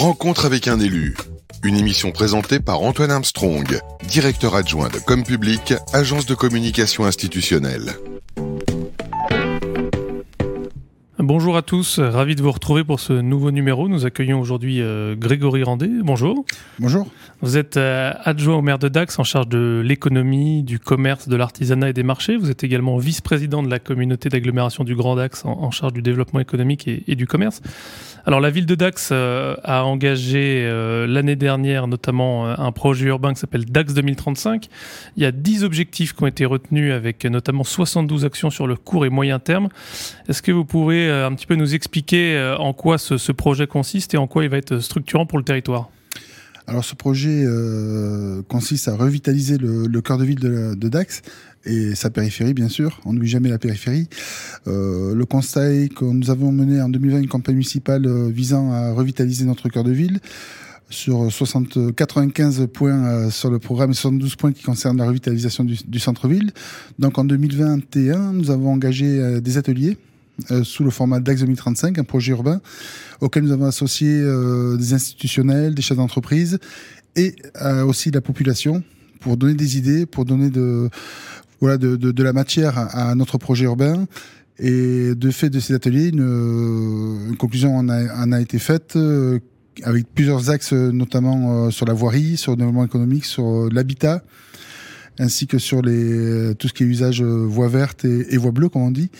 Rencontre avec un élu. Une émission présentée par Antoine Armstrong, directeur adjoint de Com Public, agence de communication institutionnelle. Bonjour à tous, ravi de vous retrouver pour ce nouveau numéro. Nous accueillons aujourd'hui euh, Grégory Randet. Bonjour. Bonjour. Vous êtes euh, adjoint au maire de Dax en charge de l'économie, du commerce, de l'artisanat et des marchés. Vous êtes également vice-président de la communauté d'agglomération du Grand Dax en, charge du développement économique et, du commerce. Alors la ville de Dax euh, a engagé l'année dernière notamment un projet urbain qui s'appelle Dax 2035. Il y a 10 objectifs qui ont été retenus avec notamment 72 actions sur le court et moyen terme. Est-ce que vous pourrez euh, un petit peu nous expliquer euh, en quoi ce, projet consiste et en quoi il va être structurant pour le territoire alors ce projet euh, consiste à revitaliser le, cœur de ville de, Dax et sa périphérie bien sûr, on n'oublie jamais la périphérie. le constat est que nous avons mené en 2020 une campagne municipale visant à revitaliser notre cœur de ville sur 60, 95 points sur le programme et 72 points qui concernent la revitalisation du centre-ville. Donc en 2021, nous avons engagé des ateliers euh, sous le format DAX 2035, un projet urbain auquel nous avons associé euh, des institutionnels, des chefs d'entreprise et euh, aussi la population pour donner des idées, pour donner de, voilà, de, de, la matière à, notre projet urbain. Et de fait de ces ateliers, une, une conclusion en a, en a, été faite avec plusieurs axes, notamment sur la voirie, sur le développement économique, sur l'habitat, ainsi que sur les, tout ce qui est usage voie verte et, voie bleue, comme on dit.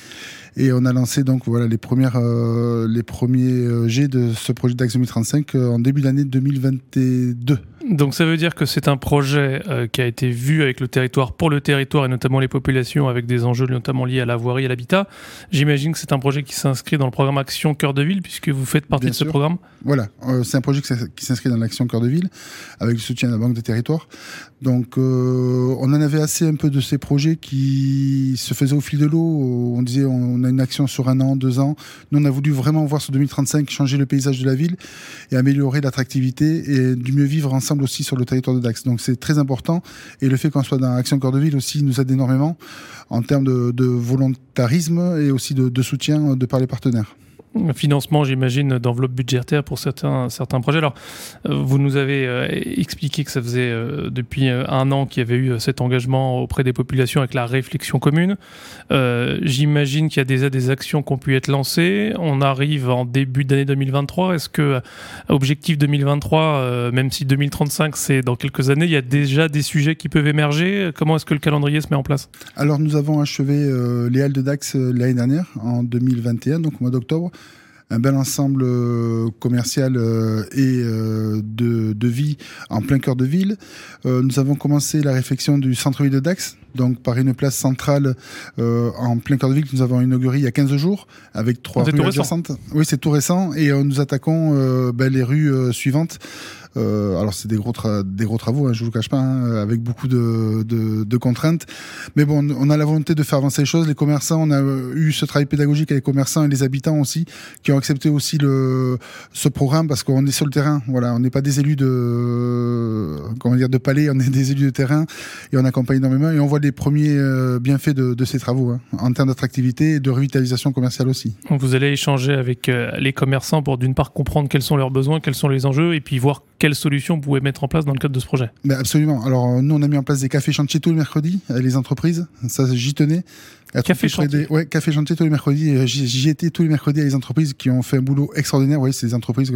Et on a lancé donc voilà les premières euh, les premiers euh, jets de ce projet d'Axe 2035 euh, en début d'année 2022. Donc ça veut dire que c'est un projet qui a été vu avec le territoire pour le territoire et notamment les populations avec des enjeux notamment liés à la voirie et à l'habitat. J'imagine que c'est un projet qui s'inscrit dans le programme Action Cœur de Ville puisque vous faites partie de ce programme. Voilà, c'est un projet qui s'inscrit dans l'Action Cœur de Ville avec le soutien de la Banque des Territoires. Donc on en avait assez un peu de ces projets qui se faisaient au fil de l'eau. On disait on on a une action sur un an, deux ans. Nous, on a voulu vraiment voir sur 2035 changer le paysage de la ville et améliorer l'attractivité et du mieux vivre ensemble aussi sur le territoire de Dax. Donc c'est très important et le fait qu'on soit dans Action Cœur de Ville aussi nous aide énormément en termes de, volontarisme et aussi de soutien de par les partenaires financement, j'imagine, d'enveloppe budgétaire pour certains, certains projets. Alors, euh, vous nous avez euh, expliqué que ça faisait euh, depuis un an qu'il y avait eu cet engagement auprès des populations avec la réflexion commune. j'imagine qu'il y a déjà des actions qui ont pu être lancées. On arrive en début d'année 2023. Est-ce que, objectif 2023, même si 2035 c'est dans quelques années, il y a déjà des sujets qui peuvent émerger? Comment est-ce que le calendrier se met en place? Alors, nous avons achevé les Halles de Dax l'année dernière, en 2021, donc au mois d'octobre un bel ensemble euh, commercial euh, et euh, de, de, vie en plein cœur de ville. nous avons commencé la réflexion du centre-ville de Dax, donc par une place centrale en plein cœur de ville que nous avons inauguré il y a 15 jours avec trois rues adjacentes. Oui, c'est tout récent et nous attaquons ben, les rues suivantes. Euh, alors c'est des gros des gros travaux, hein, je vous cache pas, hein, avec beaucoup de, de, de, contraintes. Mais bon, on a la volonté de faire avancer les choses. Les commerçants, on a eu ce travail pédagogique avec les commerçants et les habitants aussi, qui ont accepté aussi le ce programme parce qu'on est sur le terrain. Voilà, on n'est pas des élus de comment dire de palais, on est des élus de terrain et on accompagne énormément et on voit les premiers euh, bienfaits de, de ces travaux hein, en termes d'attractivité et de revitalisation commerciale aussi. Vous allez échanger avec euh, les commerçants pour d'une part comprendre quels sont leurs besoins, quels sont les enjeux et puis voir quelles solutions vous pouvez mettre en place dans le cadre de ce projet Mais Absolument. Alors, euh, nous, on a mis en place des cafés chantiers tous les mercredis, avec les entreprises. Ça, j'y tenais. Café chantier Ouais, café chantier tous les mercredis. Euh, j'y étais tous les mercredis avec les entreprises qui ont fait un boulot extraordinaire. Vous voyez, c'est des entreprises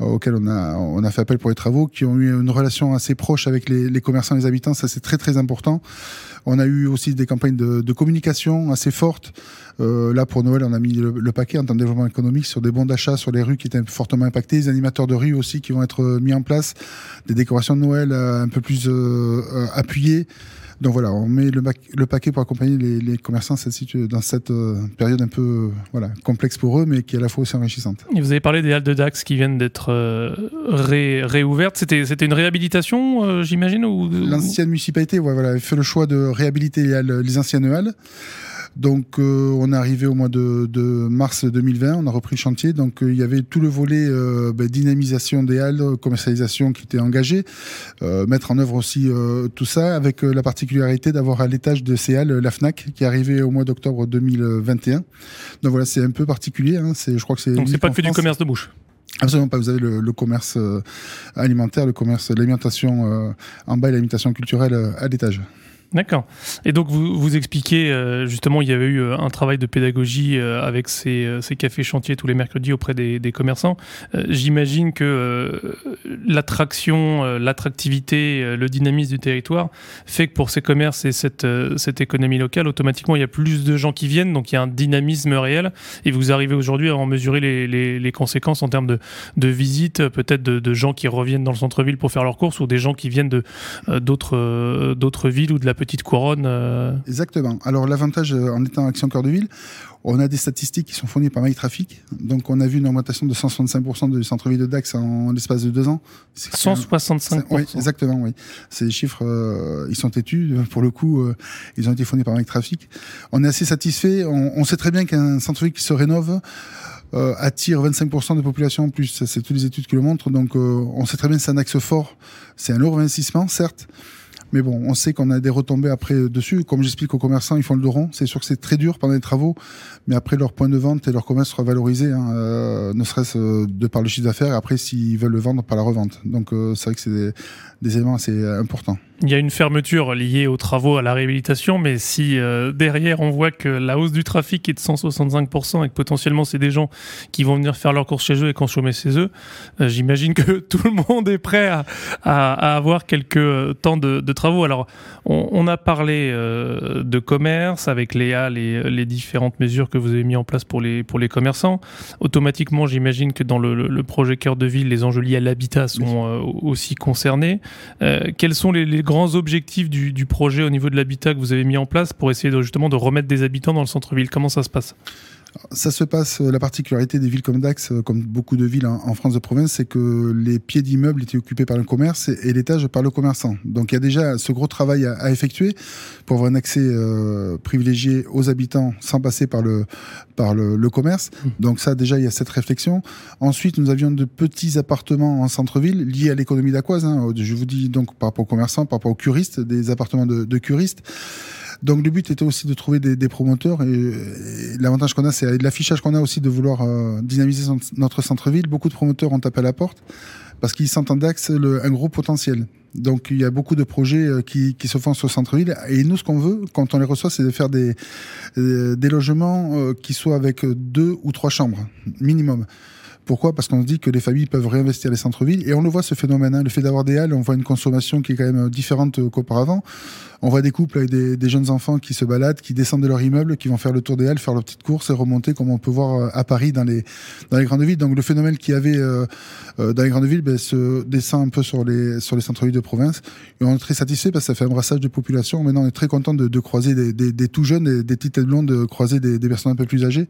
euh, auxquelles on a, on a fait appel pour les travaux, qui ont eu une relation assez proche avec les, les commerçants et les habitants. Ça, c'est très, très important. On a eu aussi des campagnes de, de communication assez fortes. Euh, là, pour Noël, on a mis le, paquet en termes de développement économique sur des bons d'achat sur les rues qui étaient fortement impactées, des animateurs de rue aussi qui vont être mis en place, des décorations de Noël euh, un peu plus euh, appuyées. Donc voilà, on met le, le paquet pour accompagner les, les commerçants dans cette période un peu voilà, complexe pour eux, mais qui est à la fois aussi enrichissante. Et vous avez parlé des halles de Dax qui viennent d'être réouvertes. C'était, c'était une réhabilitation, j'imagine ou... L'ancienne municipalité voilà, a fait le choix de réhabiliter les, halles, les anciennes halles. Donc euh, on est arrivé au mois de, mars 2020, on a repris le chantier. Donc euh, il y avait tout le volet euh, ben, dynamisation des halles, commercialisation qui était engagé, mettre en œuvre aussi tout ça avec la particularité d'avoir à l'étage de ces halles la Fnac qui est arrivée au mois d'octobre 2021. Donc voilà, c'est un peu particulier. Hein. c'est, je crois que c'est. Donc c'est pas que du commerce de bouche. Absolument pas. Vous avez le, commerce alimentaire, le commerce, l'alimentation en bas et l'alimentation culturelle à l'étage. D'accord. Et donc vous, vous expliquez euh, justement, il y avait eu euh, un travail de pédagogie euh, avec ces, ces, cafés chantiers tous les mercredis auprès des, des commerçants. J'imagine que l'attraction, l'attractivité, le dynamisme du territoire fait que pour ces commerces et cette, cette économie locale, automatiquement il y a plus de gens qui viennent, donc il y a un dynamisme réel. Et vous arrivez aujourd'hui à en mesurer les, les, les, conséquences en termes de, de visites, peut-être de, de, gens qui reviennent dans le centre-ville pour faire leurs courses ou des gens qui viennent d'autres villes ou de la petite couronne. Euh. Exactement. Alors l'avantage euh, en étant Action Cœur de Ville, on a des statistiques qui sont fournies par MyTraffic. Donc on a vu une augmentation de 165% du centre-ville de Dax en, l'espace de deux ans. 165%. Oui, exactement, oui. Ces chiffres, euh, ils sont têtus. Pour le coup, ils ont été fournis par MyTraffic. On est assez satisfait. On, on sait très bien qu'un centre-ville qui se rénove attire 25% de population en plus. C'est toutes les études qui le montrent. Donc on sait très bien que c'est un axe fort. C'est un lourd investissement, certes. Mais bon, on sait qu'on a des retombées après dessus. Comme j'explique aux commerçants, ils font le rond. C'est sûr que c'est très dur pendant les travaux, mais après leur point de vente et leur commerce sera valorisé, hein, euh, ne serait-ce euh, de par le chiffre d'affaires. Après, s'ils veulent le vendre par la revente. Donc, euh, c'est vrai que c'est des, des éléments assez importants il y a une fermeture liée aux travaux, à la réhabilitation, mais si euh, derrière on voit que la hausse du trafic est de 165% et que potentiellement c'est des gens qui vont venir faire leurs courses chez eux et consommer chez eux, euh, j'imagine que tout le monde est prêt à, à, avoir quelques euh, temps de, de, travaux. Alors on, on a parlé de commerce avec Léa, les, les, différentes mesures que vous avez mis en place pour les, pour les commerçants. Automatiquement, j'imagine que dans le, le, projet cœur de ville, les enjeux liés à l'habitat sont aussi concernés. quels sont les, les grands objectifs du, projet au niveau de l'habitat que vous avez mis en place pour essayer justement de remettre des habitants dans le centre-ville. Comment ça se passe? Ça se passe, euh, la particularité des villes comme Dax, euh, comme beaucoup de villes en, France de province, c'est que les pieds d'immeubles étaient occupés par le commerce et, l'étage par le commerçant. Donc il y a déjà ce gros travail à, effectuer pour avoir un accès euh, privilégié aux habitants sans passer par le, par le, commerce. Mmh. Donc ça déjà, il y a cette réflexion. Ensuite, nous avions de petits appartements en centre-ville liés à l'économie d'aquoise. Hein. Je vous dis donc par rapport aux commerçants, par rapport aux curistes, des appartements de, de curistes. Donc le but était aussi de trouver des, des promoteurs et, l'avantage qu'on a, c'est l'affichage qu'on a aussi de vouloir euh, dynamiser notre centre-ville. Beaucoup de promoteurs ont tapé à la porte parce qu'ils sentent en Dax un gros potentiel. Donc il y a beaucoup de projets euh, qui, qui se font sur le centre-ville et nous ce qu'on veut quand on les reçoit c'est de faire des, euh, des logements qui soient avec deux ou trois chambres minimum. Pourquoi? Parce qu'on se dit que les familles peuvent réinvestir les centres-villes et on le voit ce phénomène. Hein. Le fait d'avoir des halles, on voit une consommation qui est quand même différente qu'auparavant. On voit des couples avec des, jeunes enfants qui se baladent, qui descendent de leur immeuble, qui vont faire le tour des halles, faire leur petite course et remonter comme on peut voir euh, à Paris dans les, grandes villes. Donc le phénomène qu'il y avait euh, euh, dans les grandes villes ben, se descend un peu sur les, centres-villes de province. Et on est très satisfait parce que ça fait un brassage de population. Maintenant, on est très content de, croiser des, tout jeunes, des, petites blondes, de croiser des, personnes un peu plus âgées,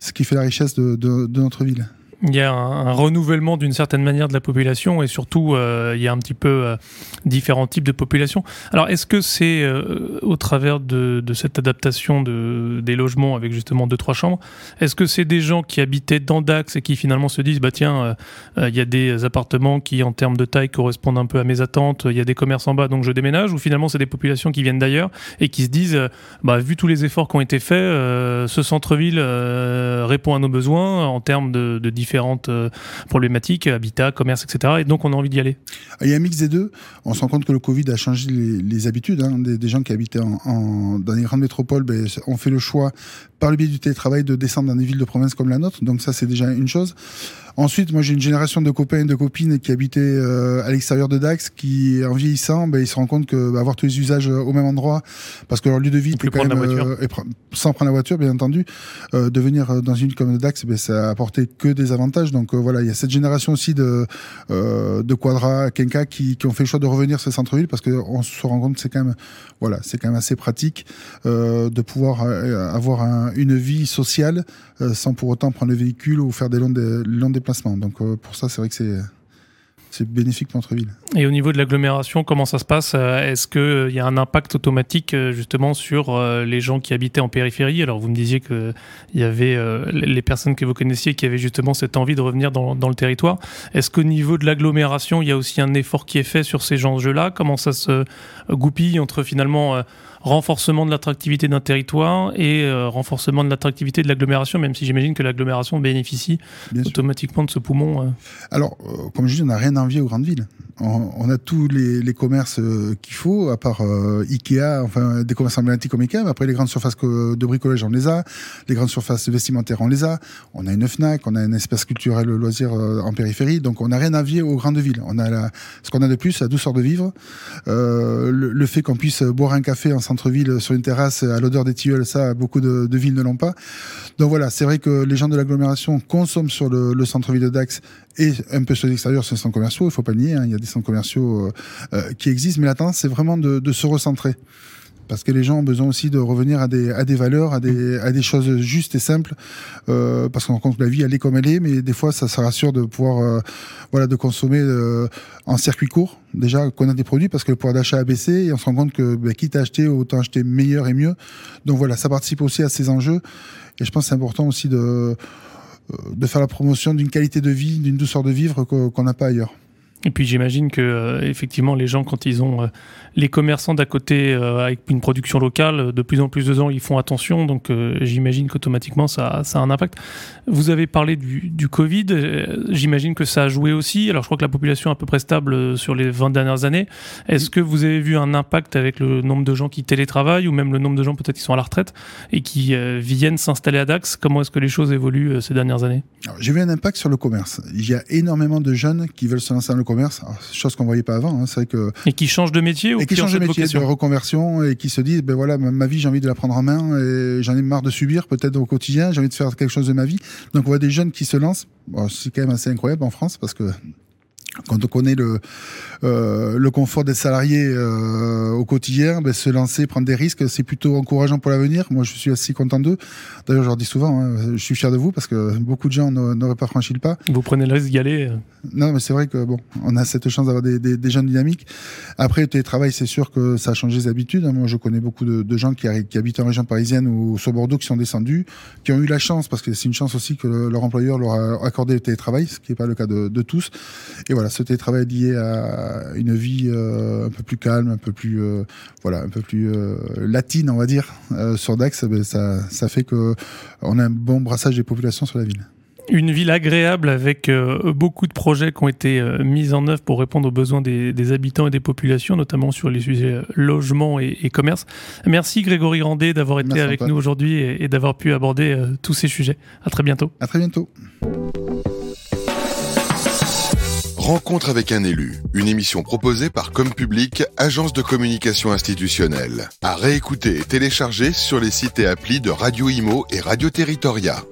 ce qui fait la richesse de notre ville il y a un, renouvellement d'une certaine manière de la population et surtout euh, il y a un petit peu euh, différents types de population. Alors est-ce que c'est euh, au travers de, de, cette adaptation de, des logements avec justement deux trois chambres, est-ce que c'est des gens qui habitaient dans Dax et qui finalement se disent bah tiens il y a des appartements qui en termes de taille correspondent un peu à mes attentes, il y a des commerces en bas donc je déménage ou finalement c'est des populations qui viennent d'ailleurs et qui se disent bah vu tous les efforts qui ont été faits, ce centre-ville répond à nos besoins en termes de, de différentes euh, problématiques, habitat, commerce, etc. Et donc on a envie d'y aller. Il y a un mix des deux. On se rend compte que le Covid a changé les, habitudes hein. des, gens qui habitaient en, dans les grandes métropoles. Ben, ont fait le choix par le biais du télétravail de descendre dans des villes de province comme la nôtre. Donc ça c'est déjà une chose. Ensuite, moi j'ai une génération de copains et de copines qui habitaient euh, à l'extérieur de Dax, qui en vieillissant, ben, ils se rendent compte que bah, avoir tous les usages euh, au même endroit, parce que leur lieu de vie était quand même, euh, sans prendre la voiture, bien entendu, euh, de venir dans une ville comme Dax, ben, ça a apporté que des avantages. Donc voilà, il y a cette génération aussi de de Quadra, Kenka qui, qui ont fait le choix de revenir sur le centre-ville parce qu'on se rend compte que c'est quand même voilà, c'est quand même assez pratique de pouvoir avoir une vie sociale sans pour autant prendre le véhicule ou faire des longs, des longs Donc euh, pour ça, c'est vrai que c'est c'est bénéfique pour notre ville. Et au niveau de l'agglomération, comment ça se passe Est-ce qu'il y a un impact automatique justement sur les gens qui habitaient en périphérie? Alors vous me disiez qu'il y avait les personnes que vous connaissiez qui avaient justement cette envie de revenir dans, dans le territoire. Est-ce qu'au niveau de l'agglomération, il y a aussi un effort qui est fait sur ces enjeux-là? Comment ça se goupille entre finalement renforcement de l'attractivité d'un territoire et euh, renforcement de l'attractivité de l'agglomération, même si j'imagine que l'agglomération bénéficie automatiquement de ce poumon. Euh? Alors, euh, comme je dis, on n'a rien à aux grandes villes. On, a tous les, commerces qu'il faut, à part Ikea, enfin des commerces emblématiques comme Ikea, mais après les grandes surfaces de bricolage, on les a, les grandes surfaces vestimentaires, on les a, on a une FNAC, on a un espace culturel loisir en périphérie, donc on n'a rien à envier aux grandes villes. On a ce qu'on a de plus, la douceur de vivre, le, fait qu'on puisse boire un café ensemble centre-ville sur une terrasse à l'odeur des tilleuls, ça, beaucoup de, villes ne l'ont pas. Donc voilà, c'est vrai que les gens de l'agglomération consomment sur le, centre-ville de Dax et un peu sur l'extérieur, sur les centres commerciaux. Il faut pas nier, hein, il y a des centres commerciaux euh, euh, qui existent, mais la tendance, c'est vraiment de, se recentrer parce que les gens ont besoin aussi de revenir à des, valeurs, à des, choses justes et simples, euh, parce qu'on rencontre la vie, elle est comme elle est, mais des fois, ça, ça rassure de pouvoir, voilà, de consommer en circuit court. Déjà, a des produits, parce que le pouvoir d'achat a baissé, et on se rend compte que bah, quitte à acheter, autant acheter meilleur et mieux. Donc voilà, ça participe aussi à ces enjeux, et je pense que c'est important aussi de, de faire la promotion d'une qualité de vie, d'une douceur de vivre qu'on n'a pas ailleurs. Et puis j'imagine que euh, effectivement les gens quand ils ont euh, les commerçants d'à côté euh, avec une production locale, de plus en plus de gens ils font attention, donc j'imagine qu'automatiquement ça, ça a un impact. Vous avez parlé du, du Covid, j'imagine que ça a joué aussi. Alors je crois que la population est à peu près stable sur les 20 dernières années. Est-ce que vous avez vu un impact avec le nombre de gens qui télétravaillent ou même le nombre de gens peut-être qui sont à la retraite et qui viennent s'installer à Dax? Comment est-ce que les choses évoluent ces dernières années? J'ai vu un impact sur le commerce. Il y a énormément de jeunes qui veulent se lancer dans le commerce commerce, chose qu'on voyait pas avant. Hein, c'est que et qui changent de métier ou et qui, changent de métier, de reconversion et qui se disent ben voilà ma, vie j'ai envie de la prendre en main et j'en ai marre de subir peut-être au quotidien, j'ai envie de faire quelque chose de ma vie. Donc on voit des jeunes qui se lancent. c'est quand même assez incroyable en France parce que quand on connaît le, euh, le confort des salariés euh, au quotidien, ben, se lancer, prendre des risques, c'est plutôt encourageant pour l'avenir. Moi, je suis assez content d'eux. D'ailleurs, je leur dis souvent, hein, je suis fier de vous parce que beaucoup de gens n'auraient pas franchi le pas. Vous prenez le risque d'y aller euh. Non, mais c'est vrai que bon, on a cette chance d'avoir des, des, des, jeunes dynamiques. Après, le télétravail, c'est sûr que ça a changé les habitudes. Moi, je connais beaucoup de, de gens qui, qui, habitent en région parisienne ou sur Bordeaux qui sont descendus, qui ont eu la chance, parce que c'est une chance aussi que leur employeur leur a accordé le télétravail, ce qui n'est pas le cas de, de tous. Et voilà, voilà, ce télétravail lié à une vie euh, un peu plus calme, un peu plus, euh, voilà, un peu plus euh, latine, on va dire, sur Dax, ben, ça, ça fait que on a un bon brassage des populations sur la ville. Une ville agréable avec beaucoup de projets qui ont été mis en œuvre pour répondre aux besoins des, habitants et des populations, notamment sur les sujets logement et, commerce. Merci Grégory Randé d'avoir été avec nous aujourd'hui et, et d'avoir pu aborder tous ces sujets. À très bientôt. À très bientôt. Rencontre avec un élu, une émission proposée par Comme Public, agence de communication institutionnelle. À réécouter et télécharger sur les sites et applis de Radio Imo et Radio Territoria.